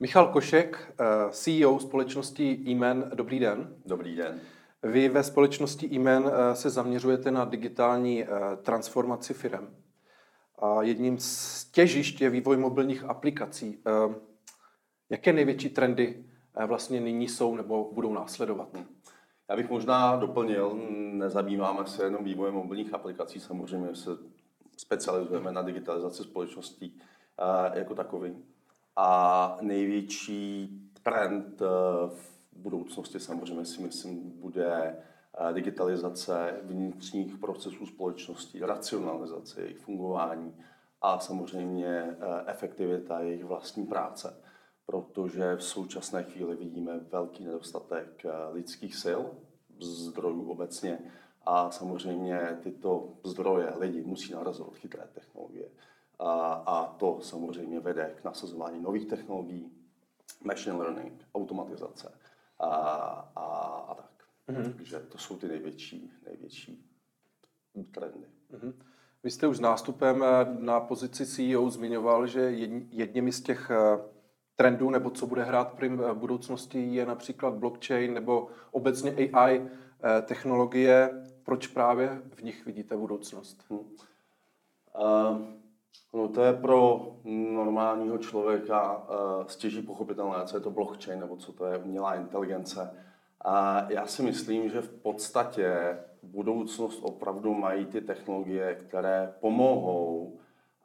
Michal Košek, eh, CEO společnosti e Dobrý den. Dobrý den. Vy ve společnosti e se zaměřujete na digitální eh, transformaci firm. A jedním z těžišť je vývoj mobilních aplikací. Jaké největší trendy vlastně nyní jsou nebo budou následovat? Já bych možná doplnil, nezabýváme se jenom vývojem mobilních aplikací, samozřejmě se specializujeme na digitalizaci společností jako takový. A největší trend eh, v budoucnosti samozřejmě si myslím bude eh, digitalizace vnitřních procesů společnosti, racionalizace jejich fungování a samozřejmě eh, efektivita jejich vlastní práce. Protože v současné chvíli vidíme velký nedostatek lidských sil, zdrojů obecně a samozřejmě tyto zdroje lidi musí narazovat chytré technologie. A, a to samozřejmě vede k nasazování nových technologií, machine learning, automatizace a, a, a tak. Mm-hmm. Takže to jsou ty největší, největší trendy. Mm-hmm. Vy jste už s nástupem eh, na pozici CEO zmiňoval, že jedním z těch eh, trendů, nebo co bude hrát prim v budoucnosti, je například blockchain nebo obecně AI eh, technologie. Proč právě v nich vidíte budoucnost? Hmm. Uh, No to je pro normálního člověka uh, stěží pochopitelné, co je to blockchain nebo co to je umělá inteligence. A já si myslím, že v podstatě budoucnost opravdu mají ty technologie, které pomohou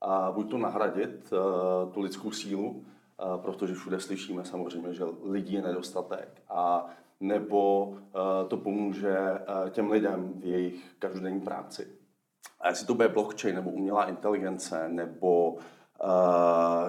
uh, buď to nahradit uh, tu lidskou sílu, uh, protože všude slyšíme samozřejmě, že lidí je nedostatek, a nebo to pomůže těm lidem v jejich každodenní práci. A jestli to bude blockchain, nebo umělá inteligence, nebo, uh,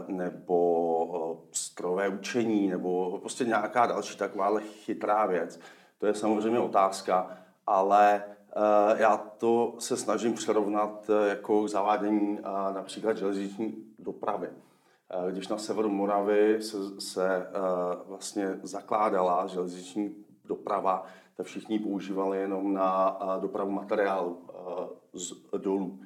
nebo uh, strojové učení, nebo prostě nějaká další taková chytrá věc, to je samozřejmě otázka, ale uh, já to se snažím přirovnat jako zavádění uh, například železniční dopravy. Když na severu Moravy se, se vlastně zakládala železniční doprava, tak všichni používali jenom na dopravu materiálu z dolů.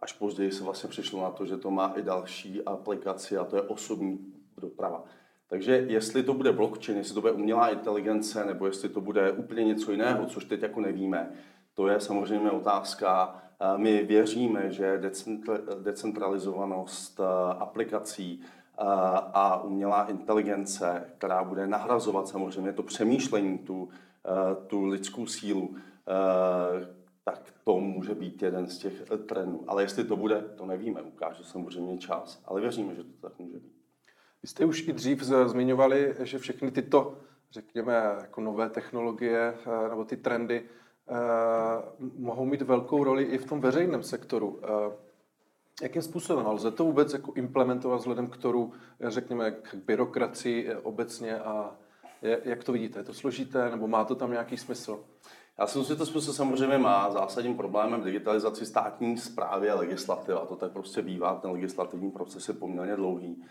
Až později se vlastně přišlo na to, že to má i další aplikaci a to je osobní doprava. Takže jestli to bude blockchain, jestli to bude umělá inteligence, nebo jestli to bude úplně něco jiného, což teď jako nevíme, to je samozřejmě otázka. My věříme, že decentralizovanost aplikací a umělá inteligence, která bude nahrazovat samozřejmě to přemýšlení, tu, tu lidskou sílu, tak to může být jeden z těch eh, trendů. Ale jestli to bude, to nevíme, ukáže samozřejmě čas, ale věříme, že to tak může být. Vy jste už i dřív zmiňovali, že všechny tyto, řekněme, jako nové technologie eh, nebo ty trendy eh, mohou mít velkou roli i v tom veřejném sektoru. Jakým způsobem? lze to vůbec jako implementovat vzhledem k tomu, řekněme, k byrokracii obecně a jak to vidíte? Je to složité nebo má to tam nějaký smysl? Já si myslím, že to způsob samozřejmě má zásadním problémem v digitalizaci státní zprávy a legislativa. To tak prostě bývá, ten legislativní proces je poměrně dlouhý.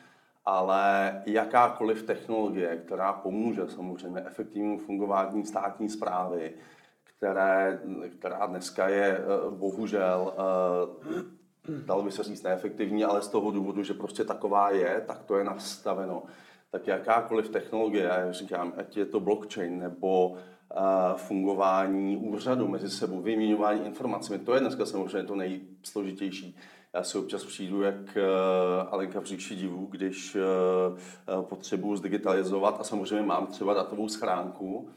Ale jakákoliv technologie, která pomůže samozřejmě efektivnímu fungování státní zprávy, které, která dneska je eh, bohužel, eh, dalo by se říct neefektivní, ale z toho důvodu, že prostě taková je, tak to je nastaveno. Tak jakákoliv technologie, říkám, ať je to blockchain nebo fungování úřadu mezi sebou, vyměňování informací. To je dneska samozřejmě to nejsložitější. Já si občas přijdu jak eh, Alenka v říši divu, když eh, eh, potřebuji zdigitalizovat a samozřejmě mám třeba datovou schránku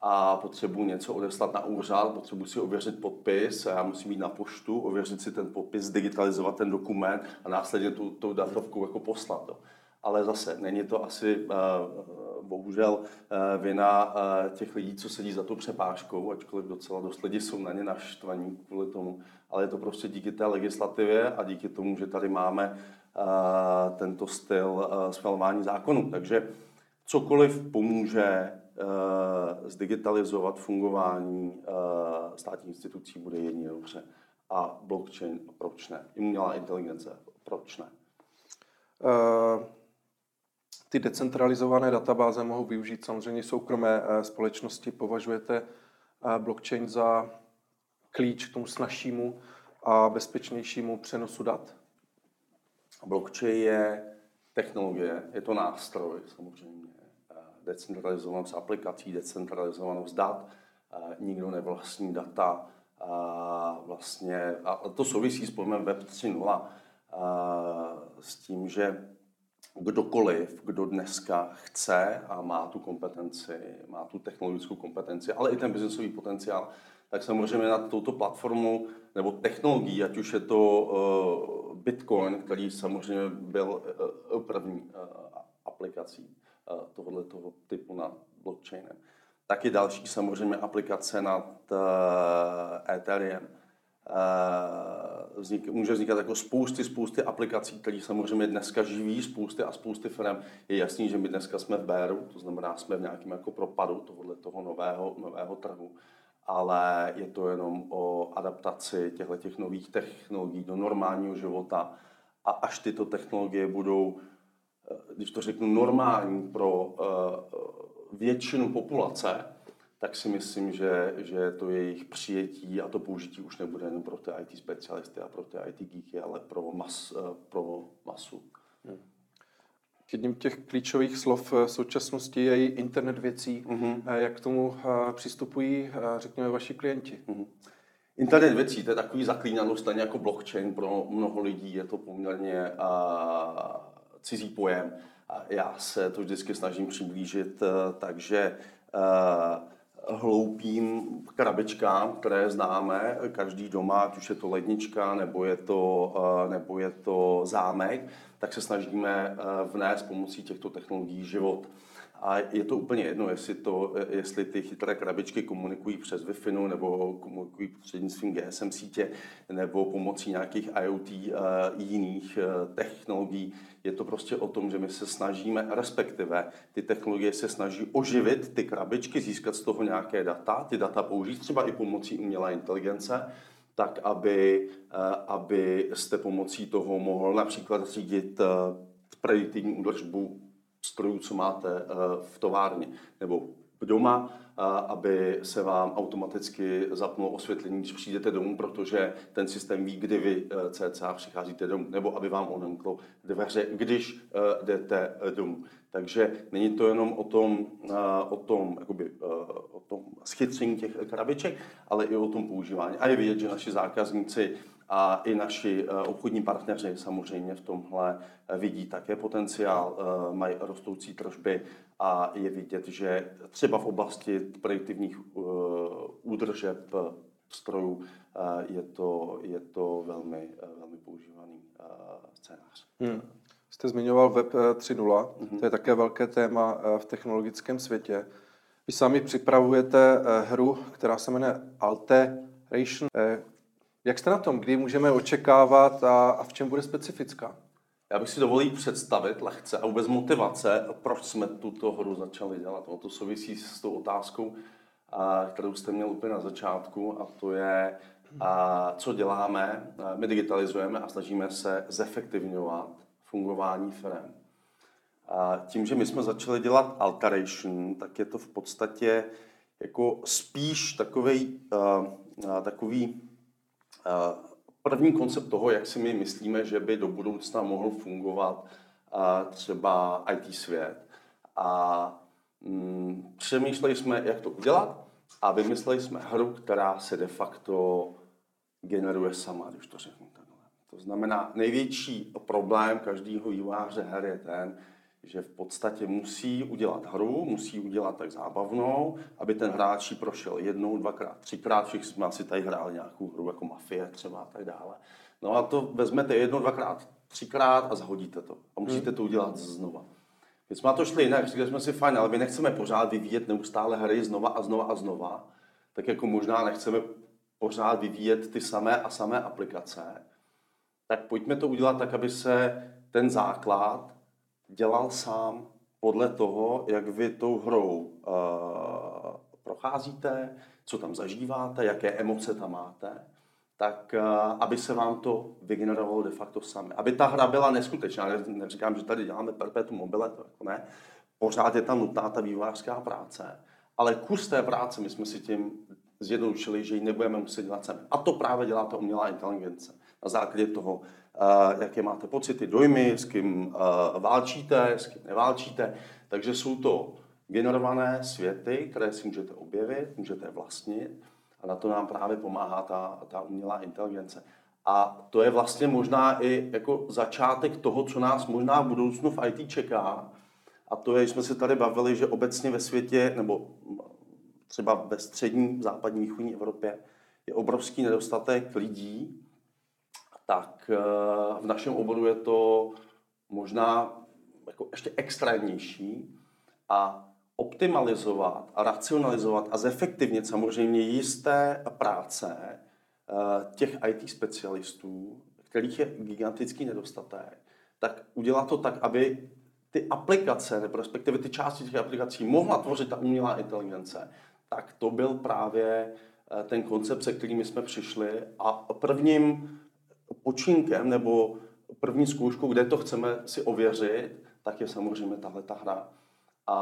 a potřebuji něco odeslat na úřad, potřebuji si ověřit podpis a já musím jít na poštu, ověřit si ten podpis, digitalizovat ten dokument a následně tu, tu datovku jako poslat. To. Ale zase, není to asi bohužel eh, vina eh, těch lidí, co sedí za tou přepážkou, ačkoliv docela dost lidi jsou na ně naštvaní kvůli tomu, ale je to prostě díky té legislativě a díky tomu, že tady máme eh, tento styl schvalování zákonů. Takže cokoliv pomůže zdigitalizovat fungování státních institucí, bude jedině dobře. A blockchain, proč ne? Umělá inteligence, proč ne? Uh ty decentralizované databáze mohou využít samozřejmě soukromé eh, společnosti. Považujete eh, blockchain za klíč k tomu snažšímu a bezpečnějšímu přenosu dat? Blockchain je technologie, je to nástroj samozřejmě, eh, decentralizovanost aplikací, decentralizovanost dat, nikdo nevlastní data, vlastně, a to souvisí s pojmem Web 3.0, s tím, že kdokoliv, kdo dneska chce a má tu kompetenci, má tu technologickou kompetenci, ale i ten biznesový potenciál, tak samozřejmě na touto platformu nebo technologií, ať už je to uh, Bitcoin, který samozřejmě byl uh, první uh, aplikací tohoto toho typu na blockchainem, tak i další samozřejmě aplikace nad Ethereum. Uh, vznik, může vznikat jako spousty, spousty aplikací, které samozřejmě dneska živí spousty a spousty firm. Je jasný, že my dneska jsme v béru, to znamená, jsme v nějakém jako propadu tohoto toho nového, nového trhu ale je to jenom o adaptaci těchto těch nových technologií do normálního života. A až tyto technologie budou, eh, když to řeknu, normální pro eh, většinu populace, tak si myslím, že, že to jejich přijetí a to použití už nebude jen pro ty IT specialisty a pro ty IT geeky, ale pro, mas, eh, pro masu. Hmm. Jedním těch klíčových slov v současnosti je i internet věcí. Mm-hmm. Jak k tomu eh, přistupují, eh, řekněme, vaši klienti? Mm-hmm. Internet věcí, to je takový zaklínanou stejně jako blockchain pro mnoho lidí. Je to poměrně a, cizí pojem. A já se to vždycky snažím přiblížit, takže a, hloupým krabičkám, které známe každý doma, ať už je to lednička nebo je to, nebo je to zámek, tak se snažíme vnést pomocí těchto technologií život. A je to úplně jedno, jestli, to, jestli ty chytré krabičky komunikují přes Wi-Fi nebo komunikují prostřednictvím GSM sítě nebo pomocí nějakých IoT uh, jiných uh, technologií. Je to prostě o tom, že my se snažíme, respektive ty technologie se snaží oživit ty krabičky, získat z toho nějaké data, ty data použít třeba i pomocí umělé inteligence, tak aby, uh, aby jste pomocí toho mohl například řídit prediktivní údržbu strojů, co máte eh, v továrně nebo doma, eh, aby se vám automaticky zapnulo osvětlení, když přijdete domů, protože ten systém ví, kdy vy eh, cca přicházíte domů, nebo aby vám onemklo dveře, když jdete domů. Takže není to jenom o tom, o tom, jakoby, o tom schytření těch krabiček, ale i o tom používání. A je vidět, že naši zákazníci a i naši eh, obchodní partneři samozřejmě v tomhle eh, vidí také potenciál, eh, mají rostoucí tržby a je vidět, že třeba v oblasti prediktivních údržeb strojů je to, je to velmi, velmi používaný scénář. Hmm. Jste zmiňoval Web 3.0, mm-hmm. to je také velké téma v technologickém světě. Vy sami připravujete hru, která se jmenuje Alteration. Jak jste na tom? Kdy můžeme očekávat a, a v čem bude specifická? Já bych si dovolil představit lehce a vůbec motivace, proč jsme tuto hru začali dělat. No, to souvisí s tou otázkou, kterou jste měl úplně na začátku, a to je, a, co děláme. My digitalizujeme a snažíme se zefektivňovat fungování firm. A tím, že my jsme začali dělat alteration, tak je to v podstatě jako spíš takový, uh, takový Eh, první koncept toho, jak si my myslíme, že by do budoucna mohl fungovat třeba IT svět. A mm, přemýšleli jsme, jak to udělat a vymysleli jsme hru, která se de facto generuje sama, když to řeknu takhle. To znamená, největší problém každého výváře her je ten, že v podstatě musí udělat hru, musí udělat tak zábavnou, aby ten hráč ji prošel jednou, dvakrát, třikrát, všichni jsme asi tady hráli nějakou hru jako Mafie třeba a tak dále. No a to vezmete jednou, dvakrát, třikrát a zhodíte to. A musíte to udělat znova. My jsme na to šli jinak, říkali jsme si fajn, ale my nechceme pořád vyvíjet neustále hry znova a znova a znova, tak jako možná nechceme pořád vyvíjet ty samé a samé aplikace, tak pojďme to udělat tak, aby se ten základ dělal sám podle toho, jak vy tou hrou uh, procházíte, co tam zažíváte, jaké emoce tam máte, tak uh, aby se vám to vygenerovalo de facto sami. Aby ta hra byla neskutečná. Ne, neříkám, že tady děláme perpetuum mobile, to jako ne. Pořád je tam nutná ta vývojářská práce. Ale kus té práce my jsme si tím zjednodušili, že ji nebudeme muset dělat sami. A to právě dělá ta umělá inteligence. na základě toho, jaké máte pocity, dojmy, s kým válčíte, s kým neválčíte. Takže jsou to generované světy, které si můžete objevit, můžete vlastnit a na to nám právě pomáhá ta, ta umělá inteligence. A to je vlastně možná i jako začátek toho, co nás možná v budoucnu v IT čeká. A to je, jsme se tady bavili, že obecně ve světě, nebo třeba ve střední, západní, východní Evropě, je obrovský nedostatek lidí, tak eh, v našem oboru je to možná jako ještě extrémnější a optimalizovat a racionalizovat a zefektivnit samozřejmě jisté práce eh, těch IT specialistů, kterých je gigantický nedostatek, tak udělat to tak, aby ty aplikace, nebo respektive ty části těch aplikací mohla tvořit ta umělá inteligence, tak to byl právě eh, ten koncept, se kterými jsme přišli. A prvním počínkem nebo první zkouškou, kde to chceme si ověřit, tak je samozřejmě tahle ta hra. A,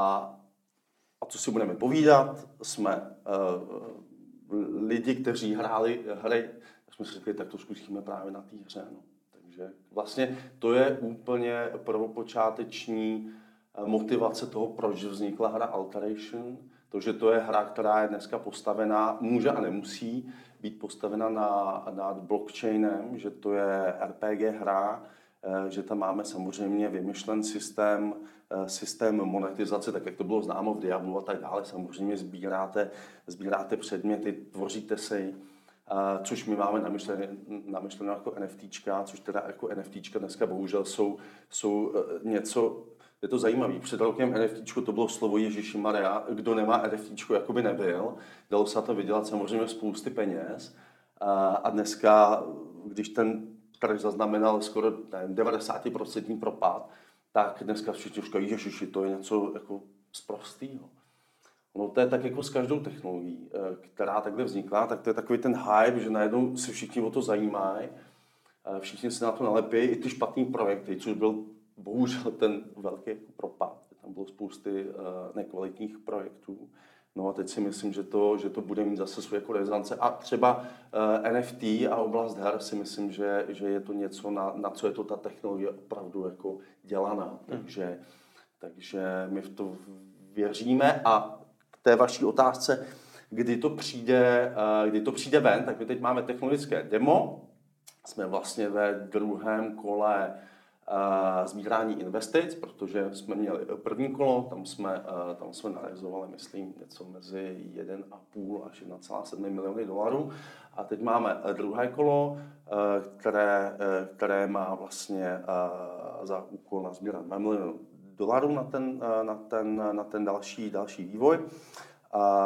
a co si budeme povídat, jsme uh, lidi, kteří hráli hry, tak jsme si řekli, tak to zkusíme právě na té hře. No. Takže vlastně to je úplně prvopočáteční eh, motivace toho, proč vznikla hra Alteration. To, že to je hra, která je dneska postavená, může a nemusí být postavena na, nad blockchainem, že to je RPG hra, eh, že tam máme samozřejmě vymyšlen systém, eh, systém monetizace, tak jak to bylo známo v Diablu a tak dále. Samozřejmě sbíráte, sbíráte předměty, tvoříte si, eh, což my máme namyšlené, namyšlené jako NFTčka, což teda jako NFTčka dneska bohužel jsou, jsou něco je to zajímavé. Před rokem NFT to bylo slovo Ježíši Maria. Kdo nemá NFT, jako by nebyl. Dalo se to vydělat samozřejmě spousty peněz. A dneska, když ten trh zaznamenal skoro nevím, 90% propad, tak dneska všichni říkají, Ježiši, to je něco jako zprostýho. No to je tak jako s každou technologií, eh, která takhle vznikla, tak to je takový ten hype, že najednou se všichni o to zajímají, všichni se na to nalepí, i ty špatný projekty, což byl bohužel ten velký propad. Tam bylo spousty uh, nekvalitních projektů. No a teď si myslím, že to, že to bude mít zase svou jako rezonance. A třeba eh, NFT a oblast her si myslím, že, že je to něco, na, na co je to ta technologie opravdu jako dělaná. Hmm. Takže, takže my v to věříme a k té vaší otázce, kdy to přijde, uh, kdy to přijde ven, tak my teď máme technologické demo, jsme vlastně ve druhém kole sbírání investic, protože jsme měli první kolo, tam jsme, tam jsme narealizovali, myslím, něco mezi 1,5 až 1,7 miliony dolarů. A teď máme druhé kolo, které, které má vlastně za úkol nazbírat 2 miliony dolarů na ten, na ten, na ten další, další vývoj.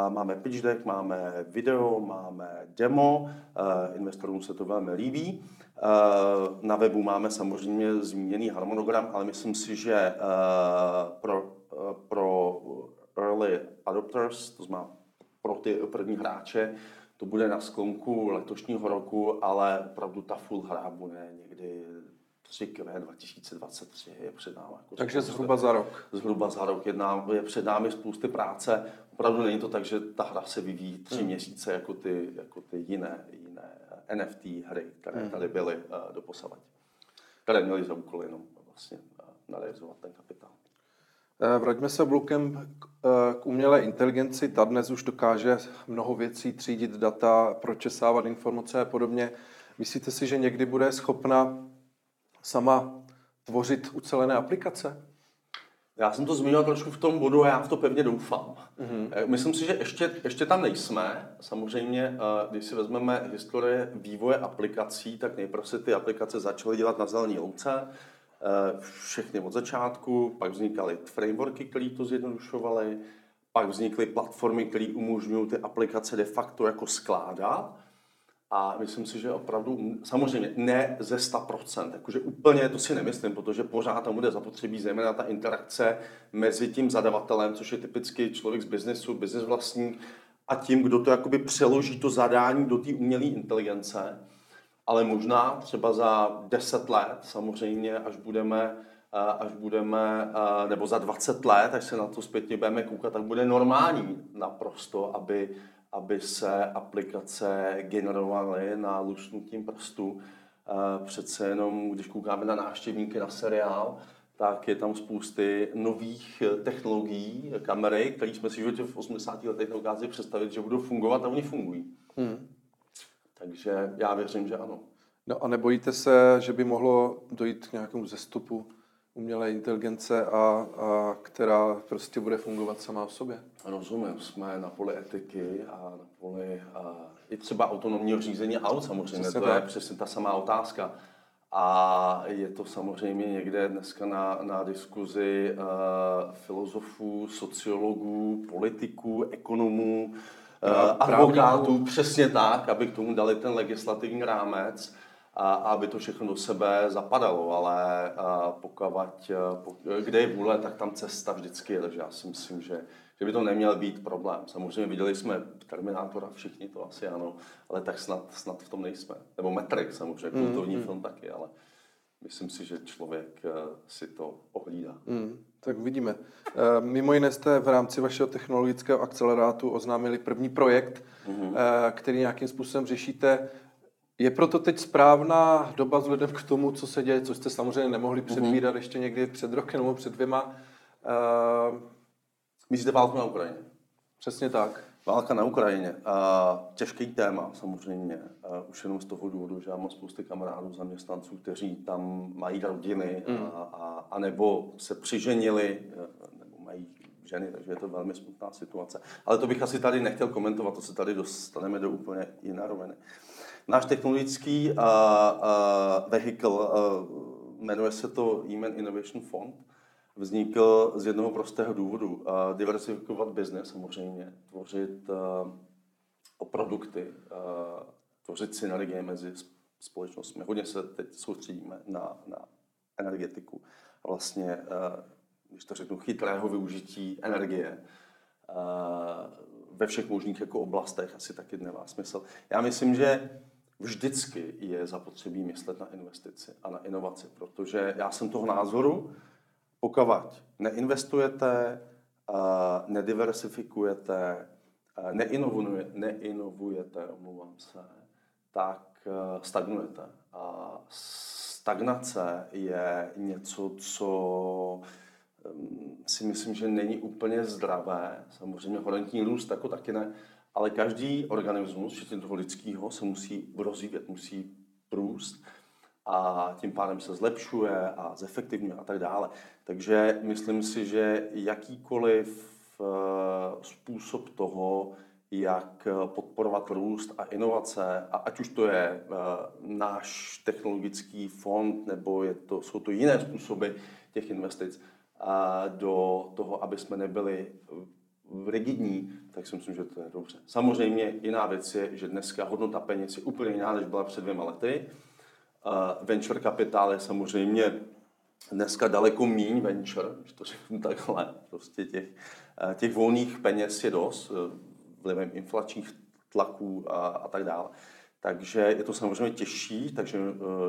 Máme pitch deck, máme video, máme demo, investorům se to velmi líbí. Eh, na webu máme samozřejmě zmíněný harmonogram, ale myslím si, že eh, pro, eh, pro early adopters, to znamená pro ty první hráče, to bude na sklonku letošního roku, ale opravdu ta full hra bude někdy 3 května 2023 je před námi. Jako Takže zhruba za rok. Zhruba za rok. Jedná, je před námi spousty práce. Opravdu není to tak, že ta hra se vyvíjí tři hmm. měsíce jako ty, jako ty jiné, NFT hry, které hmm. tady byly uh, doposavať. Které měly za úkol jenom vlastně uh, narealizovat ten kapitál. Eh, vraťme se vlukem k, k umělé inteligenci. Ta dnes už dokáže mnoho věcí, třídit data, pročesávat informace a podobně. Myslíte si, že někdy bude schopna sama tvořit ucelené aplikace? Já jsem to zmínil trošku v tom bodu a já v to pevně doufám. Mm-hmm. Myslím si, že ještě, ještě tam nejsme. Samozřejmě, eh, když si vezmeme historie vývoje aplikací, tak nejprve se ty aplikace začaly dělat na zelený louce, eh, všechny od začátku, pak vznikaly frameworky, které to zjednodušovaly, pak vznikly platformy, které umožňují ty aplikace de facto jako skládat a myslím si, že opravdu, samozřejmě ne ze 100%, jakože úplně to si nemyslím, protože pořád tam bude zapotřebí zejména ta interakce mezi tím zadavatelem, což je typicky člověk z biznesu, business vlastník, a tím, kdo to jakoby přeloží to zadání do té umělé inteligence. Ale možná třeba za 10 let, samozřejmě, až budeme, až budeme, nebo za 20 let, až se na to zpětně budeme koukat, tak bude normální naprosto, aby aby se aplikace generovaly na lusknutím prstu. přece jenom, když koukáme na návštěvníky na seriál, tak je tam spousty nových technologií, kamery, které jsme si životě v 80. letech nedokázali představit, že budou fungovat a oni fungují. Hmm. Takže já věřím, že ano. No a nebojíte se, že by mohlo dojít k nějakému zestupu umělé inteligence, a, a která prostě bude fungovat sama o sobě? Rozumím, jsme na poli etiky a na poli a, i třeba autonomního řízení aut samozřejmě, to je přesně ta samá otázka. A je to samozřejmě někde dneska na, na diskuzi uh, filozofů, sociologů, politiků, ekonomů, uh, advokátů, přesně tak, aby k tomu dali ten legislativní rámec a aby to všechno do sebe zapadalo, ale pokud, kde je vůle, tak tam cesta vždycky je, takže já si myslím, že, že by to neměl být problém. Samozřejmě viděli jsme Terminátora, všichni to asi ano, ale tak snad, snad v tom nejsme. Nebo Matrix samozřejmě, mm, kultovní mm. film taky, ale myslím si, že člověk eh, si to ohlídá. Mm, tak uvidíme. Eh, mimo jiné jste v rámci vašeho technologického akcelerátu oznámili první projekt, mm-hmm. který nějakým způsobem řešíte je proto teď správná doba vzhledem k tomu, co se děje, co jste samozřejmě nemohli mhm. předvídat ještě někdy před rokem nebo před dvěma. Uh, Myslíte válku na Ukrajině? Přesně tak. Válka na Ukrajině. Uh, těžký téma samozřejmě. Uh, už jenom z toho důvodu, že já mám spousty kamarádů, zaměstnanců, kteří tam mají rodiny mm. a, a, a nebo se přiženili, nebo mají ženy, takže je to velmi smutná situace. Ale to bych asi tady nechtěl komentovat, to se tady dostaneme do úplně jiné roviny. Náš technologický uh, uh, vehicle, uh, jmenuje se to Human Innovation Fund, vznikl z jednoho prostého důvodu. Uh, diversifikovat biznes samozřejmě, tvořit uh, produkty, uh, tvořit synergie mezi společnostmi. Hodně se teď soustředíme na, na energetiku. Vlastně, uh, když to řeknu, chytrého využití energie uh, ve všech možných jako oblastech asi taky nemá smysl. Já myslím, že vždycky je zapotřebí myslet na investici a na inovaci, protože já jsem toho názoru, pokud neinvestujete, nediversifikujete, neinovujete, omlouvám se, tak stagnujete. A stagnace je něco, co si myslím, že není úplně zdravé. Samozřejmě horentní růst jako taky ne, ale každý organismus, včetně toho lidského, se musí rozvíjet, musí růst a tím pádem se zlepšuje a zefektivňuje a tak dále. Takže myslím si, že jakýkoliv eh, způsob toho, jak podporovat růst a inovace, a ať už to je eh, náš technologický fond, nebo je to, jsou to jiné způsoby těch investic, do toho, aby jsme nebyli rigidní, tak si myslím, že to je dobře. Samozřejmě jiná věc je, že dneska hodnota peněz je úplně jiná, než byla před dvěma lety. Uh, venture kapitál je samozřejmě dneska daleko míň venture, když to řeknu takhle. Prostě těch, uh, těch volných peněz je dost, uh, vlivem inflačních tlaků a, a tak dále. Takže je to samozřejmě těžší, takže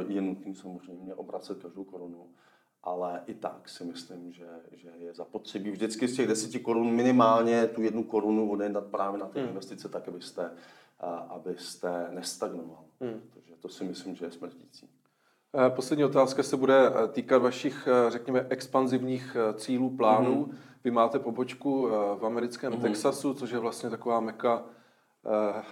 je nutné samozřejmě obracet každou korunu ale i tak si myslím, že, že je zapotřebí vždycky z těch deseti korun minimálně tu jednu korunu odejdat právě na ty hmm. investice, tak abyste, abyste nestagnoval. Hmm. Takže to si myslím, že je smrtící. Eh, poslední otázka se bude eh, týkat vašich, eh, řekněme, expanzivních cílů, plánů. Mm-hmm. Vy máte pobočku v americkém mm-hmm. Texasu, což je vlastně taková meka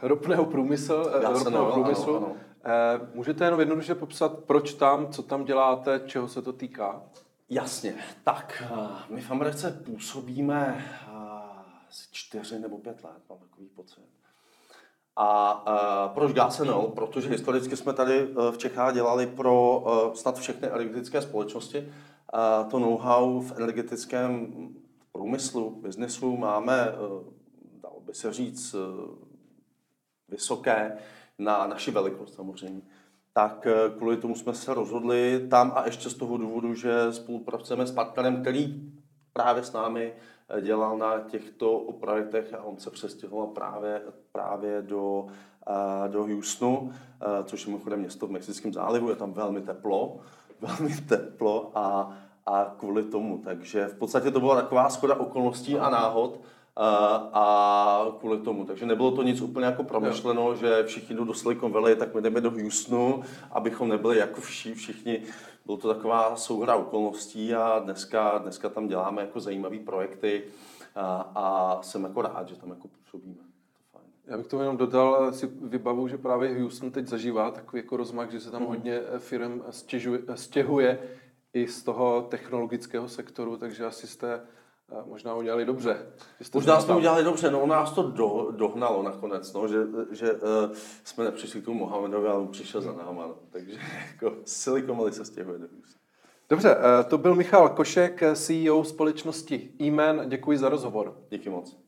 ropného průmysl, ropného no, průmyslu. Ano, ano. Eh, můžete jenom jednoduše popsat, proč tam, co tam děláte, čeho se to týká? Jasně. Tak, eh, my v Americe působíme eh, asi čtyři nebo pět let, mám takový pocit. A uh, proč Gasenol? Protože historicky jsme tady v Čechách dělali pro uh, snad všechny energetické společnosti. Uh, to know-how v energetickém průmyslu, biznesu máme, uh, dalo by se říct, uh, vysoké na naši velikost samozřejmě. Tak eh, kvůli tomu jsme se rozhodli tam a ještě z toho důvodu, že spolupracujeme s partnerem, který právě s námi eh, dělal na těchto projektech a on se přestěhoval právě, právě do, eh, do Houstonu, což je mimochodem město v Mexickém zálivu, je tam velmi teplo, velmi teplo a, a kvůli tomu. Takže v podstatě to byla taková schoda okolností a náhod, a kvůli tomu. Takže nebylo to nic úplně jako promyšleno, jo. že všichni jdou do Silicon Valley, tak my jdeme do Houstonu, abychom nebyli jako vši, všichni. Bylo to taková souhra okolností a dneska, dneska tam děláme jako zajímavé projekty a, a jsem jako rád, že tam jako působíme. Já bych to jenom dodal, si vybavu, že právě Houston teď zažívá takový jako rozmach, že se tam mm. hodně firm stěžuje, stěhuje i z toho technologického sektoru, takže asi jste možná udělali dobře. Možná jsme udělali dobře, no nás to do, dohnalo nakonec, no, že, že uh, jsme nepřišli k tomu Mohamedovi, ale on přišel za náma. No. Takže jako Silicon Valley se stěhuje do Dobře, uh, to byl Michal Košek, CEO společnosti e Děkuji za rozhovor. Díky moc.